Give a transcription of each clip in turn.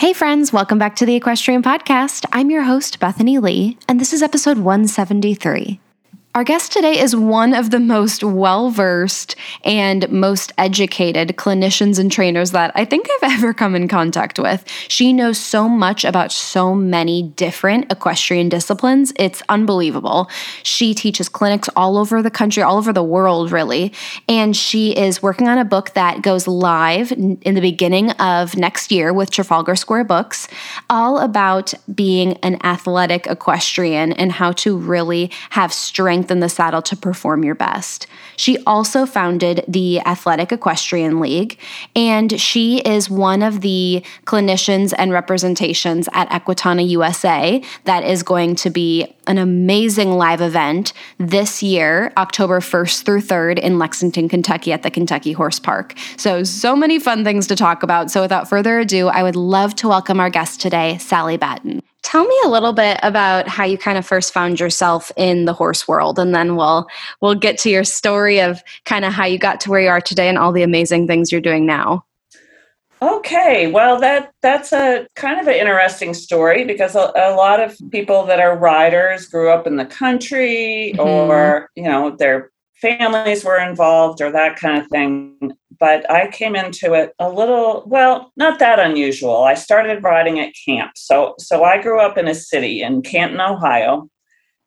Hey, friends, welcome back to the Equestrian Podcast. I'm your host, Bethany Lee, and this is episode 173. Our guest today is one of the most well versed and most educated clinicians and trainers that I think I've ever come in contact with. She knows so much about so many different equestrian disciplines. It's unbelievable. She teaches clinics all over the country, all over the world, really. And she is working on a book that goes live in the beginning of next year with Trafalgar Square Books, all about being an athletic equestrian and how to really have strength strengthen the saddle to perform your best. She also founded the Athletic Equestrian League, and she is one of the clinicians and representations at Equitana USA that is going to be an amazing live event this year, October 1st through 3rd in Lexington, Kentucky at the Kentucky Horse Park. So, so many fun things to talk about. So, without further ado, I would love to welcome our guest today, Sally Batton. Tell me a little bit about how you kind of first found yourself in the horse world and then we'll we'll get to your story of kind of how you got to where you are today and all the amazing things you're doing now. Okay, well that that's a kind of an interesting story because a, a lot of people that are riders grew up in the country mm-hmm. or you know their families were involved or that kind of thing but I came into it a little well, not that unusual. I started riding at camp. So so I grew up in a city in Canton, Ohio.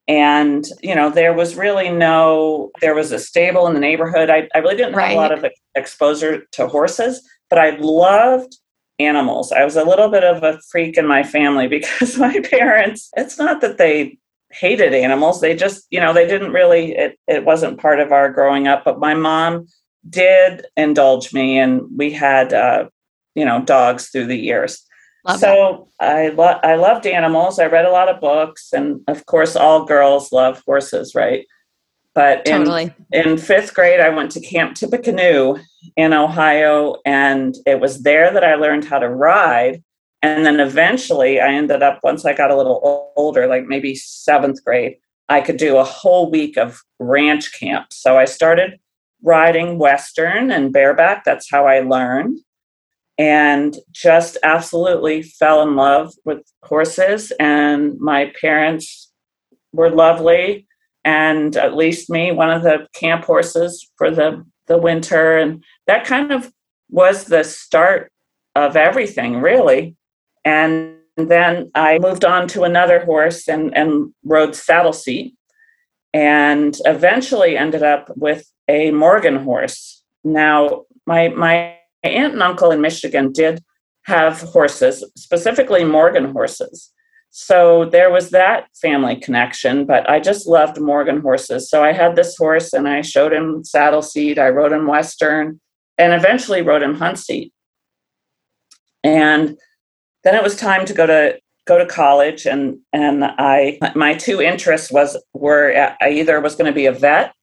And, you know, there was really no, there was a stable in the neighborhood. I, I really didn't have a lot of exposure to horses, but I loved animals. I was a little bit of a freak in my family because my parents, it's not that they hated animals. They just, you know, they didn't really, it, it wasn't part of our growing up. But my mom did indulge me, and we had, uh, you know, dogs through the years. Love so I lo- I loved animals. I read a lot of books, and of course, all girls love horses, right? But totally. in, in fifth grade, I went to Camp Tippecanoe in Ohio, and it was there that I learned how to ride. And then eventually, I ended up once I got a little older, like maybe seventh grade, I could do a whole week of ranch camp. So I started riding Western and bareback. That's how I learned. And just absolutely fell in love with horses. And my parents were lovely and at least me one of the camp horses for the, the winter. And that kind of was the start of everything, really. And then I moved on to another horse and, and rode saddle seat and eventually ended up with a Morgan horse. Now, my my aunt and uncle in Michigan did have horses, specifically Morgan horses. So there was that family connection, but I just loved Morgan horses. So I had this horse and I showed him saddle seat, I rode him Western, and eventually rode him hunt seat. And then it was time to go to go to college and and I my two interests was were I either was going to be a vet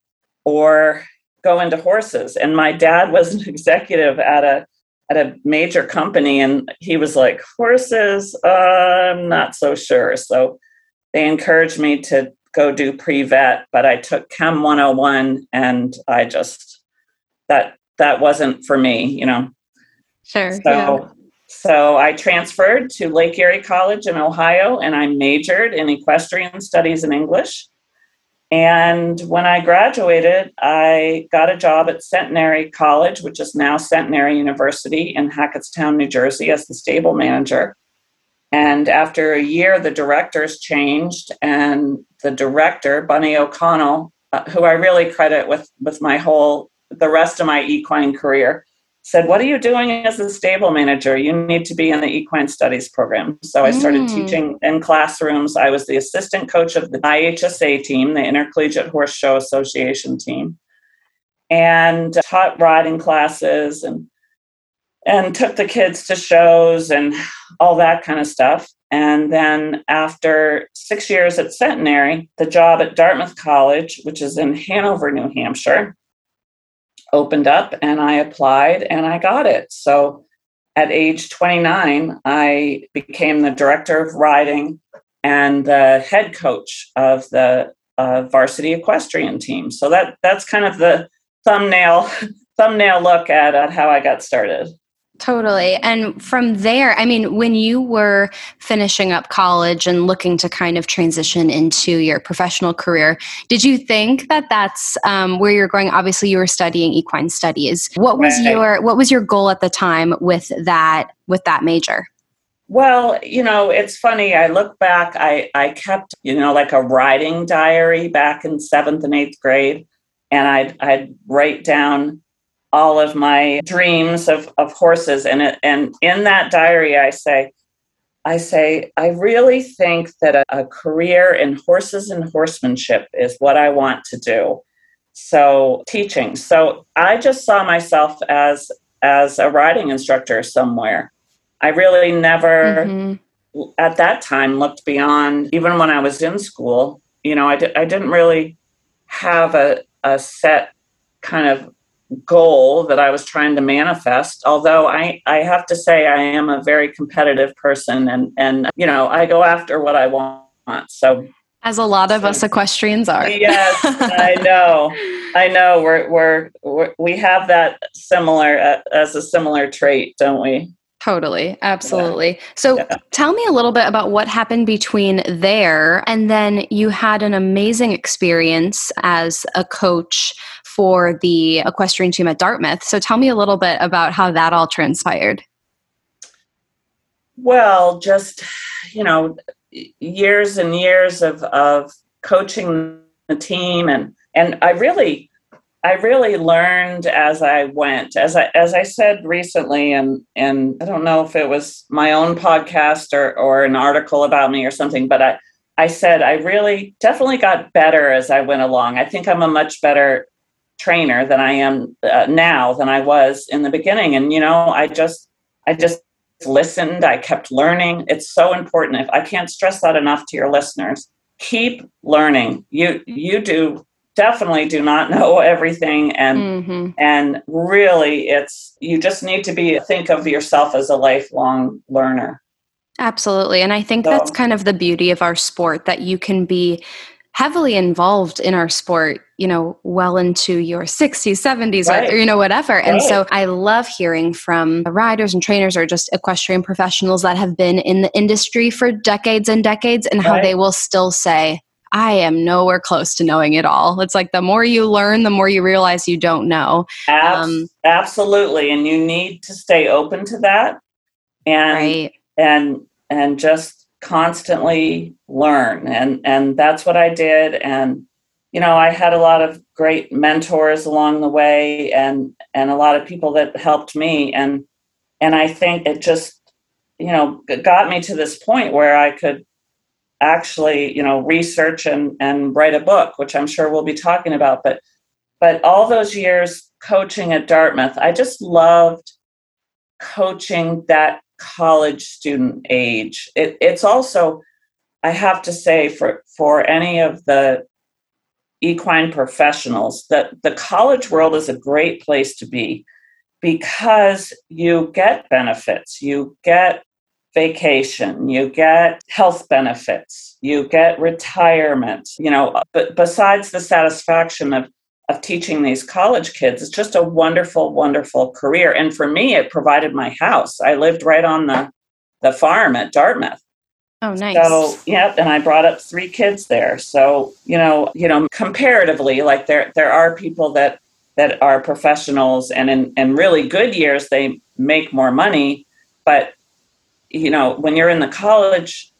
or go into horses. And my dad was an executive at a at a major company, and he was like, "Horses, uh, I'm not so sure." So they encouraged me to go do pre vet, but I took Chem 101, and I just that that wasn't for me, you know. Sure. So. Yeah. So I transferred to Lake Erie College in Ohio and I majored in equestrian studies and English. And when I graduated, I got a job at Centenary College, which is now Centenary University in Hackettstown, New Jersey, as the stable manager. And after a year, the directors changed, and the director, Bunny O'Connell, uh, who I really credit with with my whole the rest of my equine career, said, What are you doing as a stable manager? You need to be in the equine studies program. So I started mm. teaching in classrooms. I was the assistant coach of the IHSA team, the Intercollegiate Horse Show Association team, and taught riding classes and and took the kids to shows and all that kind of stuff. And then after six years at Centenary, the job at Dartmouth College, which is in Hanover, New Hampshire, opened up and I applied and I got it. So at age 29, I became the director of riding and the head coach of the uh, varsity equestrian team. So that that's kind of the thumbnail thumbnail look at, at how I got started. Totally. And from there, I mean, when you were finishing up college and looking to kind of transition into your professional career, did you think that that's um, where you're going? Obviously, you were studying equine studies. What was right. your What was your goal at the time with that with that major? Well, you know, it's funny. I look back. I I kept you know like a writing diary back in seventh and eighth grade, and I'd I'd write down all of my dreams of, of horses. And, it, and in that diary, I say, I say, I really think that a, a career in horses and horsemanship is what I want to do. So teaching. So I just saw myself as as a riding instructor somewhere. I really never mm-hmm. at that time looked beyond even when I was in school. You know, I, di- I didn't really have a, a set kind of goal that I was trying to manifest. Although I, I have to say I am a very competitive person and, and you know, I go after what I want. So as a lot of us equestrians are. yes, I know. I know we're, we're, we're we have that similar uh, as a similar trait, don't we? Totally. Absolutely. Yeah. So yeah. tell me a little bit about what happened between there and then you had an amazing experience as a coach for the equestrian team at Dartmouth. So tell me a little bit about how that all transpired. Well, just, you know, years and years of, of coaching the team and and I really I really learned as I went. As I as I said recently, and and I don't know if it was my own podcast or or an article about me or something, but I I said I really definitely got better as I went along. I think I'm a much better trainer than I am uh, now than I was in the beginning. And you know, I just I just listened. I kept learning. It's so important. If I can't stress that enough to your listeners, keep learning. You you do definitely do not know everything and mm-hmm. and really it's you just need to be think of yourself as a lifelong learner absolutely and i think so, that's kind of the beauty of our sport that you can be heavily involved in our sport you know well into your 60s 70s right. or you know whatever right. and so i love hearing from riders and trainers or just equestrian professionals that have been in the industry for decades and decades and right. how they will still say I am nowhere close to knowing it all. It's like the more you learn, the more you realize you don't know. Um, Absolutely, and you need to stay open to that, and right. and and just constantly learn, and and that's what I did. And you know, I had a lot of great mentors along the way, and and a lot of people that helped me, and and I think it just you know got me to this point where I could actually you know research and and write a book which i'm sure we'll be talking about. But but all those years coaching at dartmouth i just loved coaching that college student age. It, it's also i have to say for for any of the equine professionals that the college world is a great place to be because you get benefits. You get vacation, you get health benefits, you get retirement, you know, but besides the satisfaction of of teaching these college kids, it's just a wonderful, wonderful career. And for me, it provided my house. I lived right on the, the farm at Dartmouth. Oh, nice. So, yep, and I brought up three kids there. So, you know, you know, comparatively, like there there are people that that are professionals and in, in really good years they make more money, but you know, when you're in the college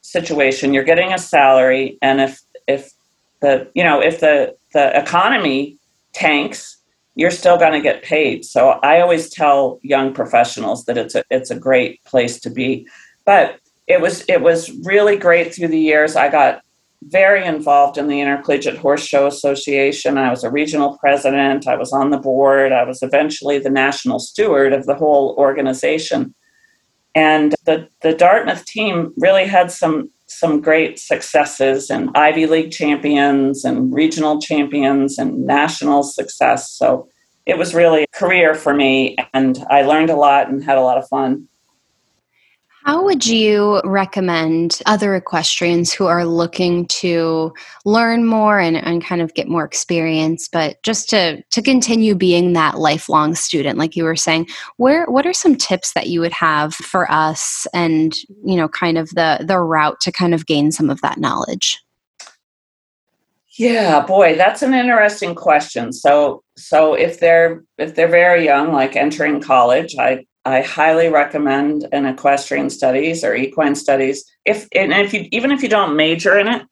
situation, you're getting a salary, and if if the you know if the the economy tanks, you're still going to get paid. So I always tell young professionals that it's a it's a great place to be. But it was it was really great through the years. I got very involved in the Intercollegiate Horse Show Association. I was a regional president. I was on the board. I was eventually the national steward of the whole organization And the, the Dartmouth team really had some some great successes and Ivy League champions and regional champions and national success. So it was really a career for me and I learned a lot and had a lot of fun. How would you recommend other equestrians who are looking to learn more and, and kind of get more experience, but just to to continue being that lifelong student, like you were saying, where what are some tips that you would have for us and you know, kind of the the route to kind of gain some of that knowledge? Yeah, boy, that's an interesting question. So so if they're if they're very young, like entering college, I I highly recommend an equestrian studies or equine studies. If and if you even if you don't major in it,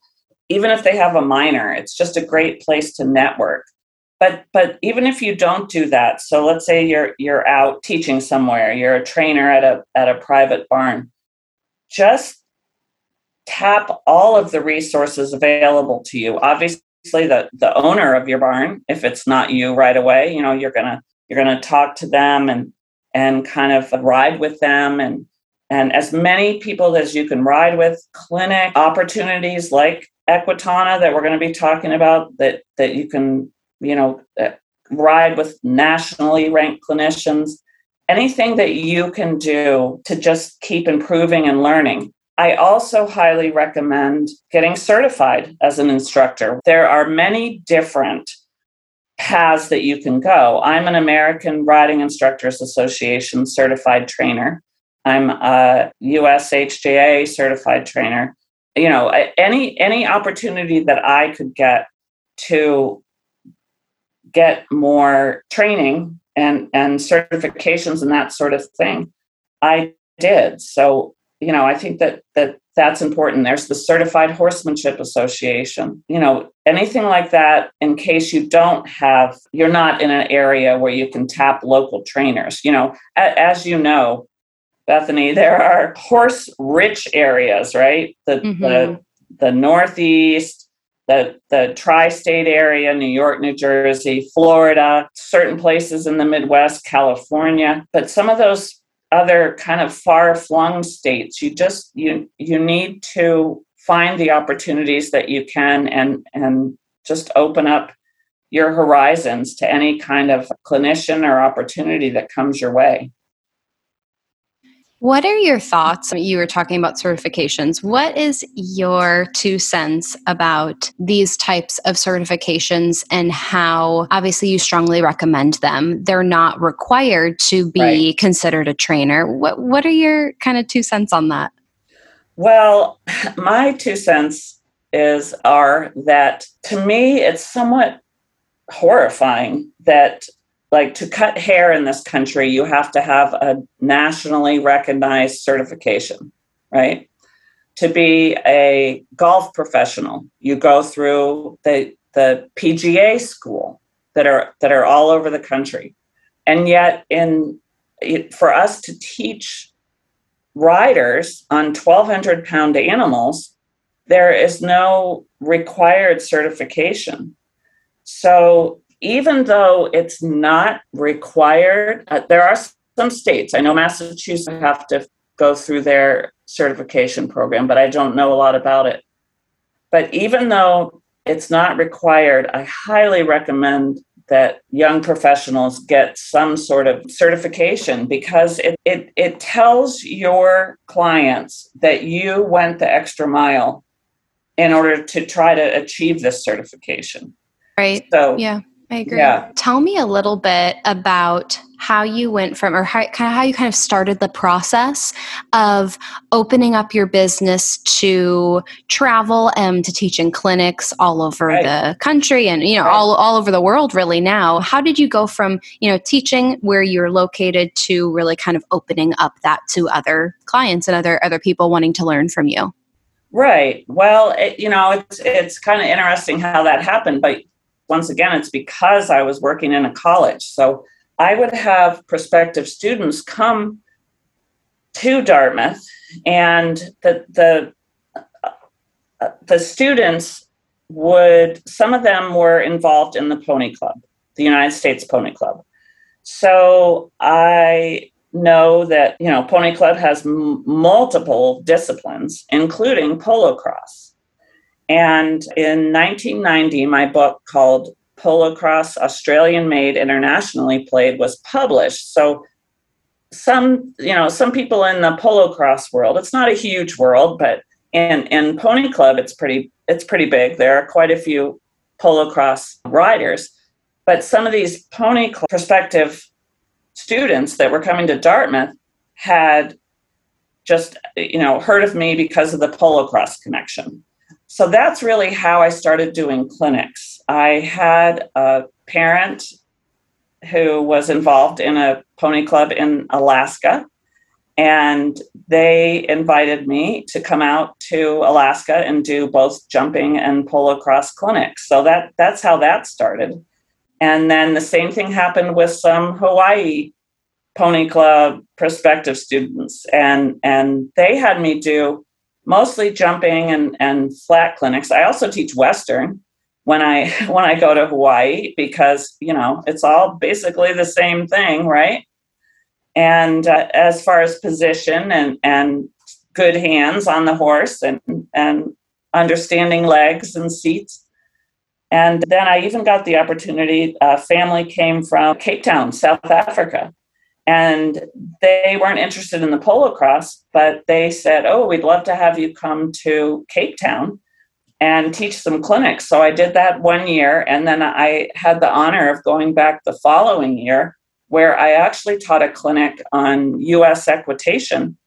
even if they have a minor, it's just a great place to network. But but even if you don't do that, so let's say you're you're out teaching somewhere, you're a trainer at a at a private barn, just tap all of the resources available to you. Obviously, the the owner of your barn, if it's not you right away, you know you're gonna you're gonna talk to them and and kind of ride with them. And and as many people as you can ride with clinic opportunities like equitana that we're going to be talking about that that you can you know uh, ride with nationally ranked clinicians. Anything that you can do to just keep improving and learning. I also highly recommend getting certified as an instructor. There are many different paths that you can go. I'm an American Riding Instructors Association certified trainer. I'm a USHJA certified trainer. You know, any any opportunity that I could get to get more training and and certifications and that sort of thing, I did. So, you know, I think that that that's important. There's the Certified Horsemanship Association. You know, anything like that in case you don't have, you're not in an area where you can tap local trainers. You know, as you know, Bethany, there are horse rich areas, right? The, mm-hmm. the, the Northeast, the, the tri state area, New York, New Jersey, Florida, certain places in the Midwest, California. But some of those other kind of far flung states. You just you you need to find the opportunities that you can and and just open up your horizons to any kind of clinician or opportunity that comes your way what are your thoughts? You were talking about certifications. What is your two cents about these types of certifications and how obviously you strongly recommend them? They're not required to be right. considered a trainer. What what are your kind of two cents on that? Well, my two cents is are that to me it's somewhat horrifying that like to cut hair in this country, you have to have a nationally recognized certification, right? To be a golf professional, you go through the the PGA school that are that are all over the country, and yet in for us to teach riders on 1,200 pound animals, there is no required certification. So even though it's not required, uh, there are some states, I know Massachusetts have to go through their certification program, but I don't know a lot about it. But even though it's not required, I highly recommend that young professionals get some sort of certification because it, it, it tells your clients that you went the extra mile in order to try to achieve this certification. Right. So, yeah. I agree. Yeah. Tell me a little bit about how you went from, or how, kind of how you kind of started the process of opening up your business to travel and to teach in clinics all over right. the country and you know right. all all over the world really now. How did you go from you know teaching where you're located to really kind of opening up that to other clients and other other people wanting to learn from you? Right. Well, it, you know, it's it's kind of interesting how that happened, but once again, it's because I was working in a college. So I would have prospective students come to Dartmouth, and the the the students would some of them were involved in the Pony Club, the United States Pony Club. So I know that you know Pony Club has m- multiple disciplines, including polocrosse. And in 1990, my book called Polocrosse Australian Made Internationally Played was published. So some, you know, some people in the polocrosse world, it's not a huge world, but in in Pony Club, it's pretty it's pretty big. There are quite a few polocrosse riders, but some of these pony prospective students that were coming to Dartmouth had just you know heard of me because of the polocrosse connection. So that's really how I started doing clinics. I had a parent who was involved in a pony club in Alaska and they invited me to come out to Alaska and do both jumping and polocrosse clinics. So that that's how that started. And then the same thing happened with some Hawaii Pony Club prospective students. And, and they had me do mostly jumping and, and flat clinics. I also teach Western when I when I go to Hawaii because you know it's all basically the same thing, right? And uh, as far as position and and good hands on the horse and and understanding legs and seats, and then I even got the opportunity, a family came from Cape Town, South Africa. And they weren't interested in the polocrosse, but they said, Oh, we'd love to have you come to Cape Town and teach some clinics. So I did that one year. And then I had the honor of going back the following year, where I actually taught a clinic on US equitation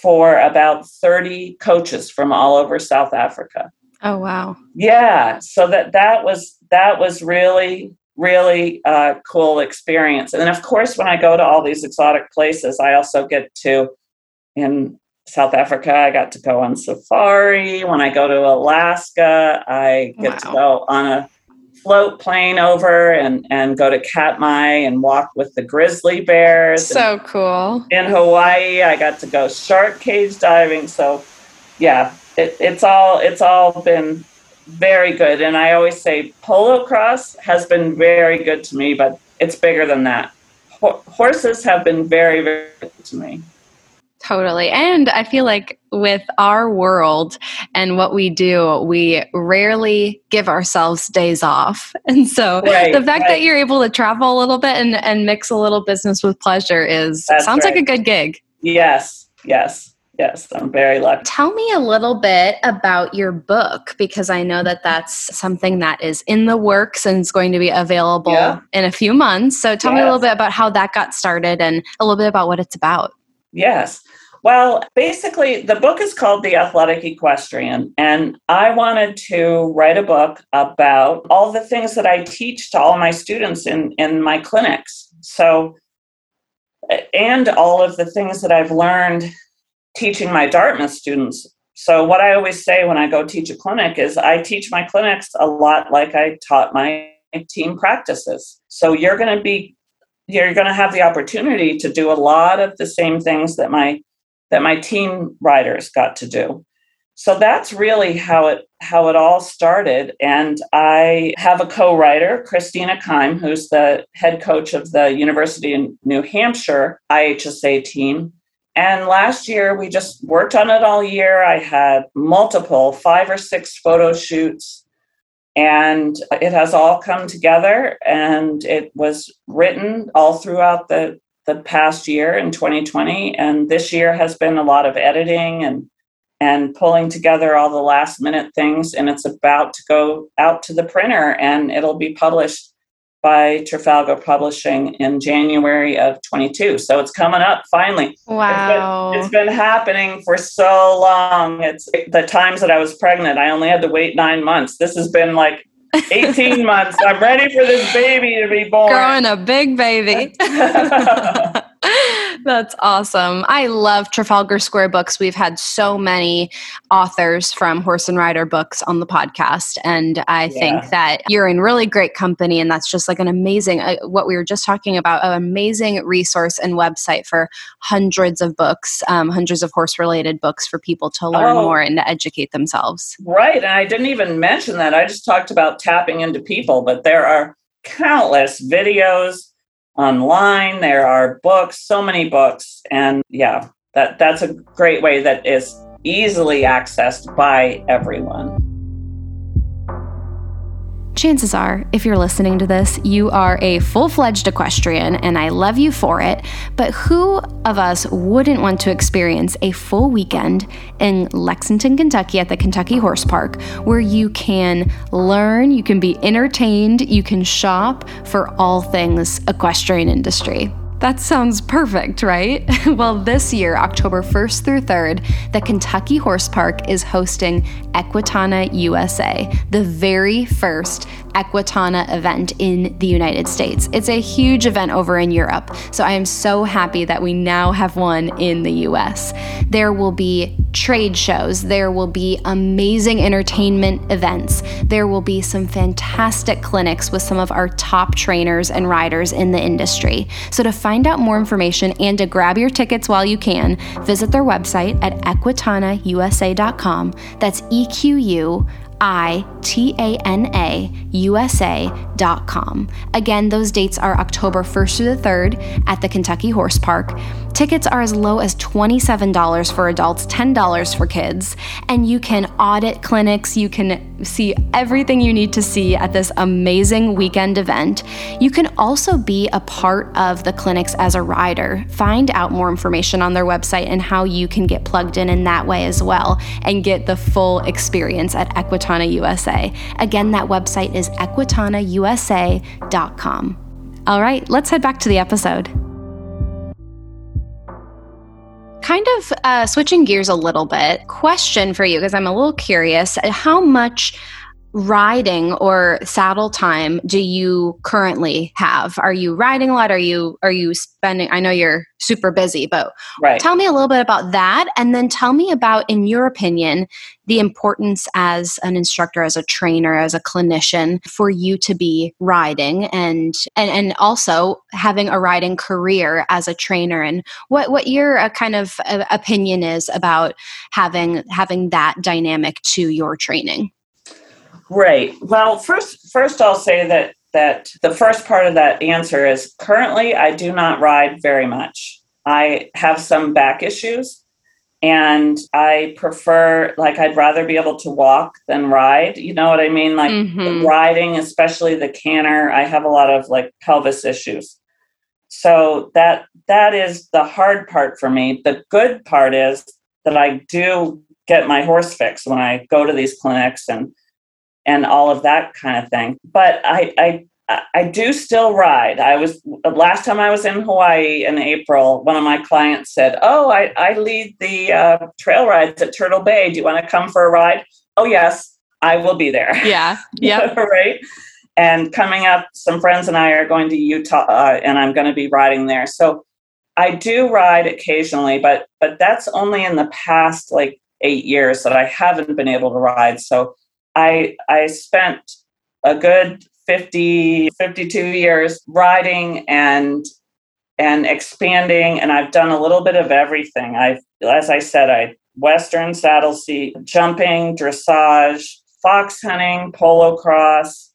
for about 30 coaches from all over South Africa. Oh wow. Yeah, so that that was that was really really uh, cool experience. And then of course when I go to all these exotic places, I also get to in South Africa, I got to go on safari. When I go to Alaska, I get wow. to go on a float plane over and, and go to Katmai and walk with the grizzly bears. So and cool. In Hawaii, I got to go shark cage diving. So yeah, it, it's all it's all been very good. And I always say polocrosse has been very good to me, but it's bigger than that. Ho- horses have been very, very good to me. Totally. And I feel like with our world and what we do, we rarely give ourselves days off. And so right, the fact right. that you're able to travel a little bit and, and mix a little business with pleasure is That's sounds right. like a good gig. Yes. Yes. Yes, I'm very lucky. Tell me a little bit about your book because I know that that's something that is in the works and is going to be available yeah. in a few months. So tell yes. me a little bit about how that got started and a little bit about what it's about. Yes. Well, basically, the book is called The Athletic Equestrian, and I wanted to write a book about all the things that I teach to all my students in, in my clinics. So, and all of the things that I've learned teaching my Dartmouth students. So, what I always say when I go teach a clinic is I teach my clinics a lot like I taught my team practices. So, you're going to be you're going to have the opportunity to do a lot of the same things that my that my team riders got to do so that's really how it how it all started and i have a co-writer christina keim who's the head coach of the university in new hampshire ihsa team and last year we just worked on it all year. I had multiple five or six photo shoots. And it has all come together and it was written all throughout the the past year in 2020 and this year has been a lot of editing and and pulling together all the last minute things. And it's about to go out to the printer and it'll be published by Trafalgar Publishing in January of 22. So it's coming up finally. Wow. It's been, it's been, happening for so long. It's the times that I was pregnant, I only had to wait nine months. This has been like 18 months. I'm ready for this baby to be born. Growing a big baby. That's awesome. I love Trafalgar Square books. We've had so many authors from Horse and Rider books on the podcast. And I yeah. think that you're in really great company. And that's just like an amazing, uh, what we were just talking about, an amazing resource and website for hundreds of books, um, hundreds of horse related books for people to learn oh, more and to educate themselves. Right. And I didn't even mention that. I just talked about tapping into people, but there are countless videos online. There are books, so many books, and yeah, that that's a great way that is easily accessed by everyone. Chances are, if you're listening to this, you are a full fledged equestrian, and I love you for it. But who of us wouldn't want to experience a full weekend in Lexington, Kentucky at the Kentucky Horse Park where you can learn, you can be entertained, you can shop for all things equestrian industry? That sounds perfect, right? well, this year, October 1st through 3rd, the Kentucky Horse Park is hosting Equitana USA, the very first Equitana event in the United States. It's a huge event over in Europe, so I am so happy that we now have one in the US. There will be trade shows, there will be amazing entertainment events, there will be some fantastic clinics with some of our top trainers and riders in the industry. So, to find out more information and to grab your tickets while you can, visit their website at equitanausa.com. That's E Q U I T A N A USA dot com. Again, those dates are October 1st through the 3rd at the Kentucky Horse Park. Tickets are as low as $27 for adults, $10 for kids, and you can audit clinics, you can see everything you need to see at this amazing weekend event. You can also be a part of the clinics as a rider. Find out more information on their website and how you can get plugged in in that way as well and get the full experience at Equitana USA. Again, that website is equitanausa.com. All right, let's head back to the episode kind of uh, switching gears a little bit, question for you because I'm a little curious. How much riding or saddle time do you currently have? Are you riding a lot? Are you are you spending i know you're super busy but right. tell me a little bit about that and then tell me about in your opinion the importance as an instructor as a trainer as a clinician for you to be riding and and and also having a riding career as a trainer and what what your uh, kind of uh, opinion is about having having that dynamic to your training Right. Well, first, first I'll say that that the first part of that answer is currently I do not ride very much. I have some back issues and I prefer like I'd rather be able to walk than ride. You know what I mean? Like mm-hmm. riding, especially the canter, I have a lot of like pelvis issues. So that that is the hard part for me. The good part is that I do get my horse fixed when I go to these clinics and and all of that kind of thing. But I, I I do still ride. I was last time I was in Hawaii in April. One of my clients said, "Oh, I, I lead the uh, trail rides at Turtle Bay. Do you want to come for a ride?" Oh, yes, I will be there. Yeah, yeah, right. And coming up, some friends and I are going to Utah, uh, and I'm going to be riding there. So I do ride occasionally, but but that's only in the past like eight years that I haven't been able to ride. So I I spent a good 50 52 years riding and and expanding and I've done a little bit of everything. I've as I said I western saddle seat, jumping, dressage, fox hunting, polocrosse,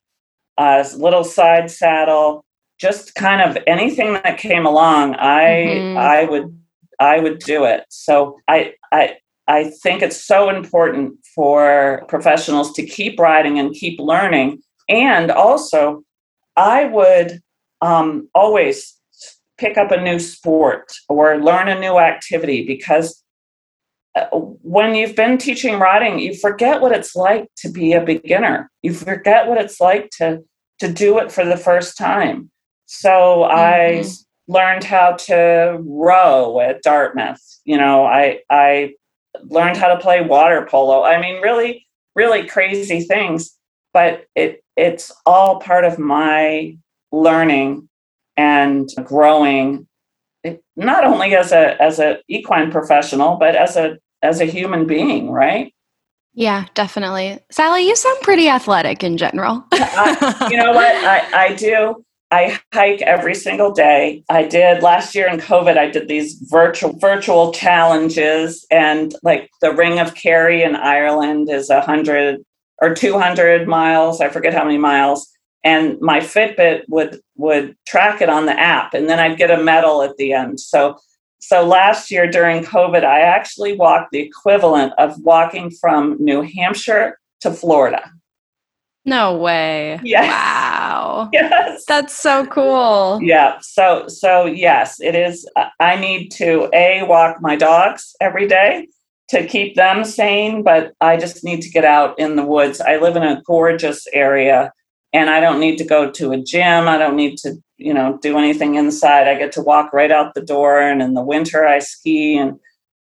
uh, little side saddle, just kind of anything that came along, I mm-hmm. I would I would do it. So I I I think it's so important for professionals to keep riding and keep learning. And also, I would um, always pick up a new sport or learn a new activity because uh, when you've been teaching riding, you forget what it's like to be a beginner. You forget what it's like to to do it for the first time. So mm-hmm. I learned how to row at Dartmouth. You know, I I learned how to play water polo. I mean, really, really crazy things. But it it's all part of my learning and growing, not only as a as a equine professional, but as a as a human being, right? Yeah, definitely. Sally, you sound pretty athletic in general. You know what? I, I do. I hike every single day. I did last year in COVID, I did these virtual virtual challenges and like the Ring of Kerry in Ireland is a hundred or 200 miles. I forget how many miles. and my Fitbit would would track it on the app, and then I'd get a medal at the end. So so last year during COVID, I actually walked the equivalent of walking from New Hampshire to Florida. No way. Yes. Wow. Yes. That's so cool. Yeah. So so yes, it is uh, I need to a walk my dogs every day to keep them sane, but I just need to get out in the woods. I live in a gorgeous area and I don't need to go to a gym. I don't need to, you know, do anything inside. I get to walk right out the door and in the winter I ski and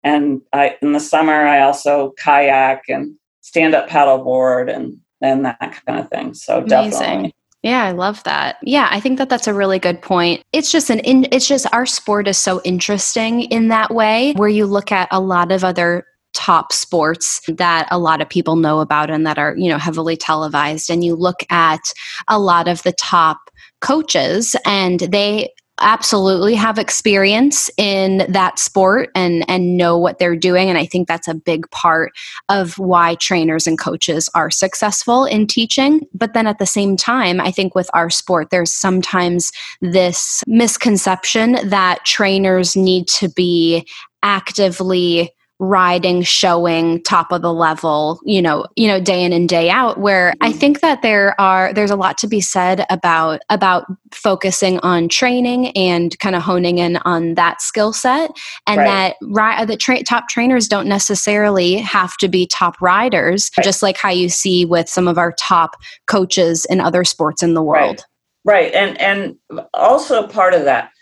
and I in the summer I also kayak and stand up paddleboard and and that kind of thing. So Amazing. definitely. Yeah, I love that. Yeah, I think that that's a really good point. It's just an in, it's just our sport is so interesting in that way where you look at a lot of other top sports that a lot of people know about and that are, you know, heavily televised and you look at a lot of the top coaches and they absolutely have experience in that sport and and know what they're doing. And i think that's a big part of why trainers and coaches are successful in teaching. But then at the same time i think with our sport there's sometimes this misconception that trainers need to be actively riding showing top of the level you know you know day in and day out where i mm-hmm. think that there are there's a lot to be said about about focusing on training and kind of honing in on that skill set and right. that the tra- top trainers don't necessarily have to be top riders right. just like how you see with some of our top coaches in other sports in the world right, right. and and also part of that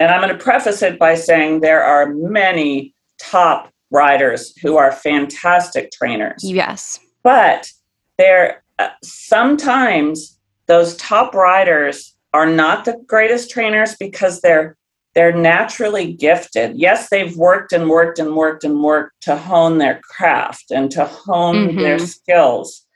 and i'm going to preface it by saying there are many top riders who are fantastic trainers. Yes. But there uh, sometimes those top riders are not the greatest trainers because they're they're naturally gifted. Yes, they've worked and worked and worked and worked to hone their craft and to hone mm-hmm. their skills.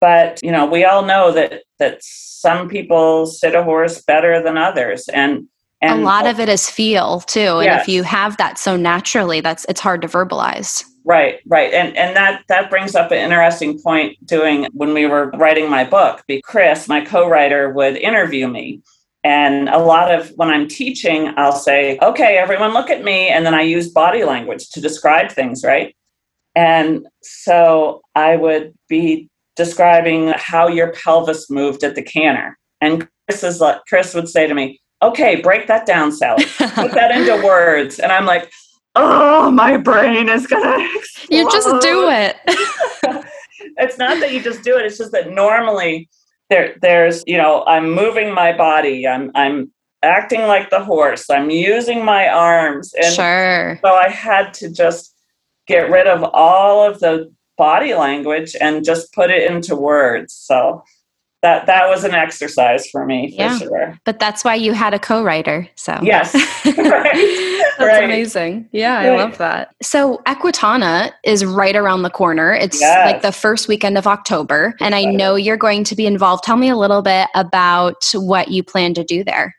But, you know, we all know that that some people sit a horse better than others and and a lot of it is feel too. And yes. if you have that so naturally, that's it's hard to verbalize. Right, right. And and that that brings up an interesting point doing when we were writing my book, Chris, my co-writer, would interview me. And a lot of when I'm teaching, I'll say, okay, everyone look at me. And then I use body language to describe things, right? And so I would be describing how your pelvis moved at the canter. And Chris is like, Chris would say to me, okay, break that down, Sally. Put that into words. And I'm like, oh, my brain is gonna explode. You just do it. it's not that you just do it. It's just that normally there, there's, you know, I'm moving my body. I'm, I'm acting like the horse. I'm using my arms. And sure. So I had to just get rid of all of the body language and just put it into words. So that that was an exercise for me for yeah. sure. But that's why you had a co-writer. So yes, right. that's right. amazing. Yeah, right. I love that. So Equitana is right around the corner. It's yes. like the first weekend of October, and I know you're going to be involved. Tell me a little bit about what you plan to do there.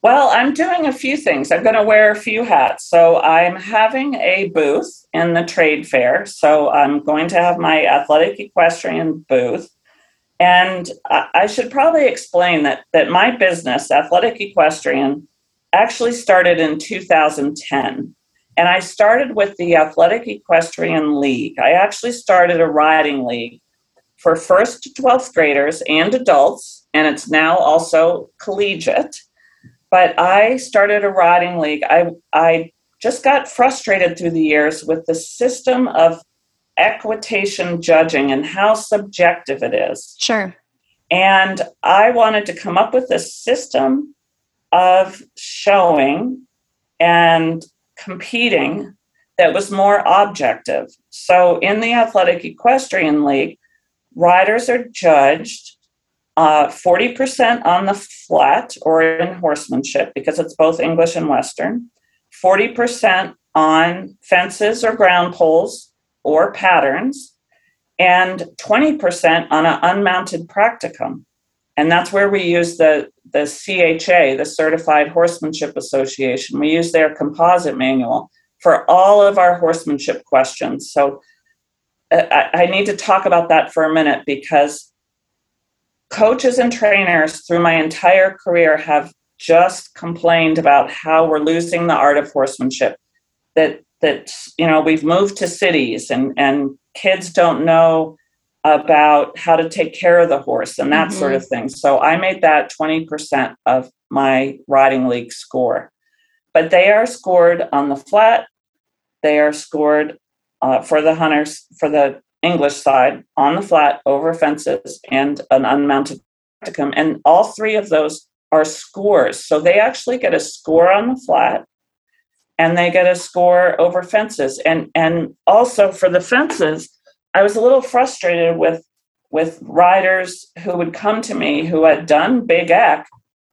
Well, I'm doing a few things. I'm going to wear a few hats. So I'm having a booth in the trade fair. So I'm going to have my athletic equestrian booth. And I should probably explain that that my business, Athletic Equestrian, actually started in 2010. And I started with the Athletic Equestrian League. I actually started a riding league for first to 12th graders and adults, and it's now also collegiate. But I started a riding league. I, I just got frustrated through the years with the system of equitation judging and how subjective it is. Sure. And I wanted to come up with a system of showing and competing that was more objective. So in the Athletic Equestrian League, riders are judged uh, 40% on the flat or in horsemanship because it's both English and Western, 40% on fences or ground poles, or patterns, and 20% on an unmounted practicum. And that's where we use the, the CHA, the Certified Horsemanship Association. We use their composite manual for all of our horsemanship questions. So uh, I, I need to talk about that for a minute because coaches and trainers through my entire career have just complained about how we're losing the art of horsemanship. That that you know we've moved to cities and and kids don't know about how to take care of the horse and that mm-hmm. sort of thing. So I made that 20% of my riding league score. But they are scored on the flat. They are scored uh, for the hunters for the English side on the flat over fences and an unmounted practicum. And all three of those are scores. So they actually get a score on the flat and they get a score over fences. And and also for the fences, I was a little frustrated with with riders who would come to me who had done big eq,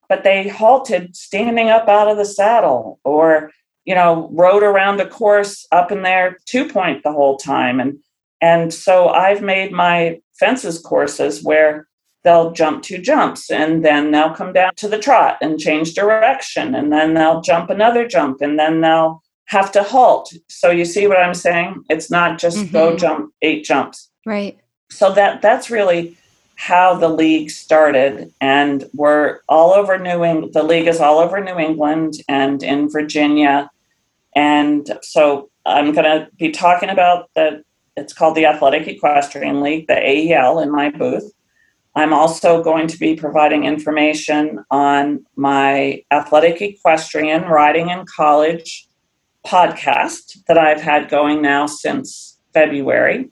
but they halted standing up out of the saddle or you know rode around a course up in their two point the whole time and and so i've made my fences courses where they'll jump two jumps and then they'll come down to the trot and change direction and then they'll jump another jump and then they'll have to halt. So you see what I'm saying? It's not just mm-hmm. go jump eight jumps. Right. So that that's really how the league started and we're all over New England. The league is all over New England and in Virginia. And so I'm going to be talking about the it's called the Athletic Equestrian League, the AEL in my booth. I'm also going to be providing information on my athletic equestrian riding in college podcast that I've had going now since February.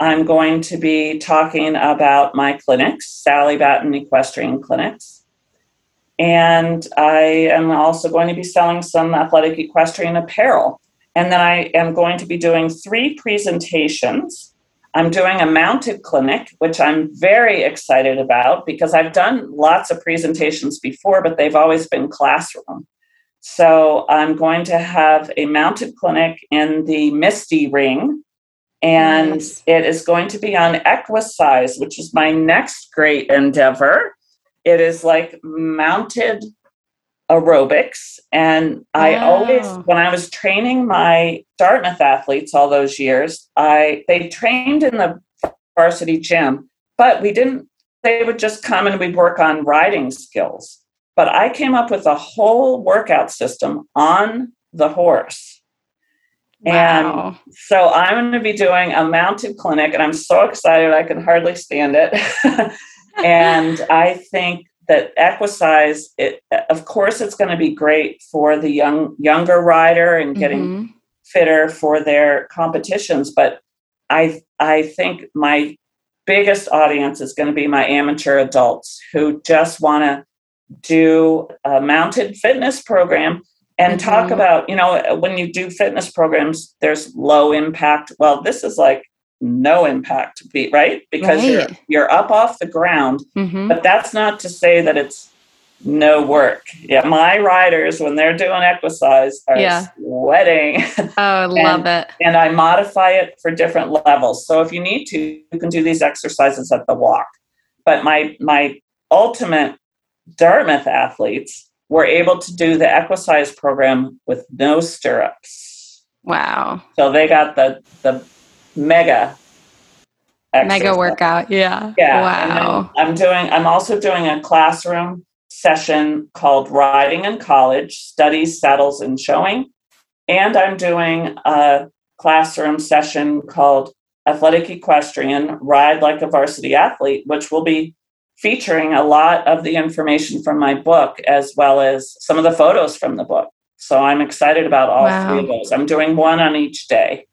I'm going to be talking about my clinics, Sally Batton Equestrian Clinics. And I am also going to be selling some athletic equestrian apparel. And then I am going to be doing three presentations. I'm doing a mounted clinic, which I'm very excited about because I've done lots of presentations before, but they've always been classroom. So I'm going to have a mounted clinic in the Misty Ring, and nice. it is going to be on Equisize, which is my next great endeavor. It is like mounted aerobics. And I always, oh. when I was training my Dartmouth athletes all those years, I they trained in the varsity gym, but we didn't, they would just come and we'd work on riding skills. But I came up with a whole workout system on the horse. Wow. And so I'm going to be doing a mounted clinic, and I'm so excited I can hardly stand it. and I think that Equisize, it, of course, it's going to be great for the young younger rider and getting mm-hmm. fitter for their competitions. But I I think my biggest audience is going to be my amateur adults who just want to do a mounted fitness program and mm-hmm. talk about you know when you do fitness programs there's low impact well this is like no impact right because right. You're, you're up off the ground mm-hmm. but that's not to say that it's no work yeah my riders when they're doing exercise are yeah. sweating oh I love and, it and i modify it for different levels so if you need to you can do these exercises at the walk but my my ultimate Dartmouth athletes were able to do the Equisize program with no stirrups. Wow. So they got the the mega exercise. mega workout. Yeah. Yeah. Wow. I'm doing I'm also doing a classroom session called Riding in College, Studies, Saddles and Showing. And I'm doing a classroom session called Athletic Equestrian, Ride Like a Varsity Athlete, which will be featuring a lot of the information from my book as well as some of the photos from the book. So I'm excited about all wow. three of those. I'm doing one on each day.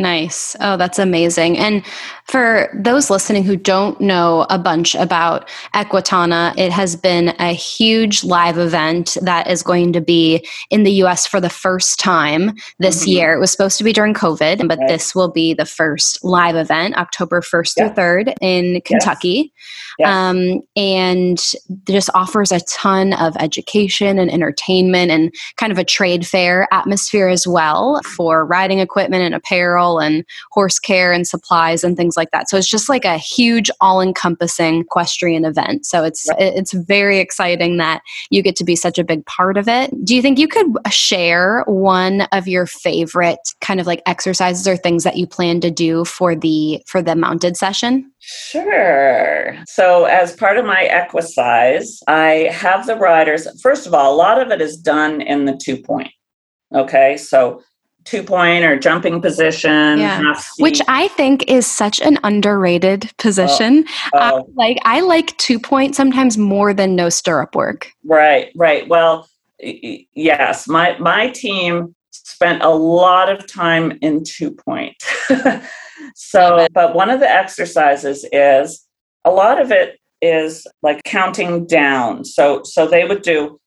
Nice. Oh, that's amazing. And for those listening who don't know a bunch about Equitana, it has been a huge live event that is going to be in the US for the first time this mm-hmm. year. It was supposed to be during COVID, but right. this will be the first live event, October 1st yeah. through 3rd in Kentucky. Yes. Yes. Um, and just offers a ton of education and entertainment and kind of a trade fair atmosphere as well for riding equipment and apparel apparel and horse care and supplies and things like that. So it's just like a huge all encompassing equestrian event. So it's, it's very exciting that you get to be such a big part of it. Do you think you could uh, share one of your favorite kind of like exercises or things that you plan to do for the, for the mounted session? Sure. So, as part of my Equisize, I have the riders. First of all, a lot of it is done in the two point. Okay. So, two point or jumping position. Yeah. Which I think is such an underrated position. Oh, oh. I, like, I like two point sometimes more than no stirrup work. Right. Right. Well, yes. My, my team spent a lot of time in two point. So, but one of the exercises is a lot of it is like counting down. So, so they would do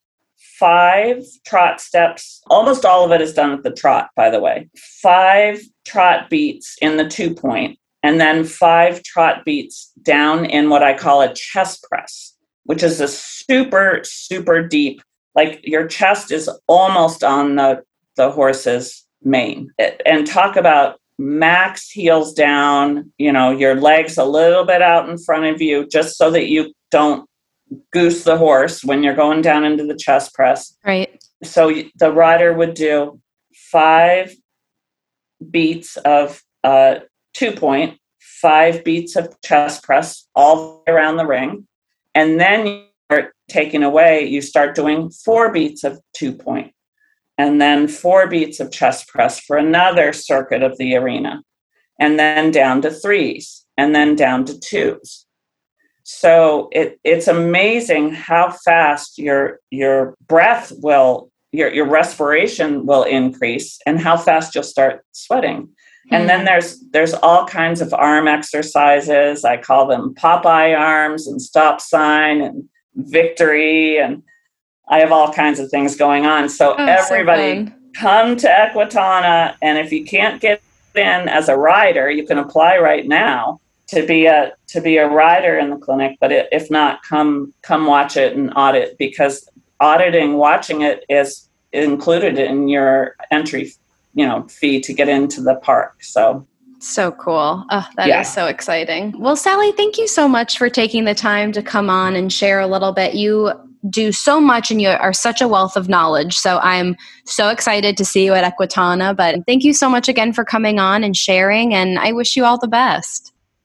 five trot steps. Almost all of it is done at the trot, by the way. Five trot beats in the two point, and then five trot beats down in what I call a chest press, which is a super, super deep, like your chest is almost on the, the horse's mane. And talk about max heels down, you know, your legs a little bit out in front of you, just so that you don't goose the horse when you're going down into the chest press. Right. So the rider would do five beats of uh, two point, five beats of chest press all around the ring. And then you start taking away, you start doing four beats of two point and then four beats of chest press for another circuit of the arena, and then down to threes, and then down to twos. So it, it's amazing how fast your your breath will your your respiration will increase and how fast you'll start sweating. Mm-hmm. And then hmm. there's there's all kinds of arm exercises. I call them Popeye arms and stop sign and victory and I have all kinds of things going on. So oh, everybody so come to Equitana, and if you can't get in as a rider, you can apply right now to be a to be a rider in the clinic. But if not, come come watch it and audit because auditing, watching it is included in your entry, you know, fee to get into the park. So so cool. Oh, that yeah. is so exciting. Well, Sally, thank you so much for taking the time to come on and share a little bit. You do so much and you are such a wealth of knowledge. So I'm so excited to see you at Equitana. But thank you so much again for coming on and sharing. And I wish you all the best.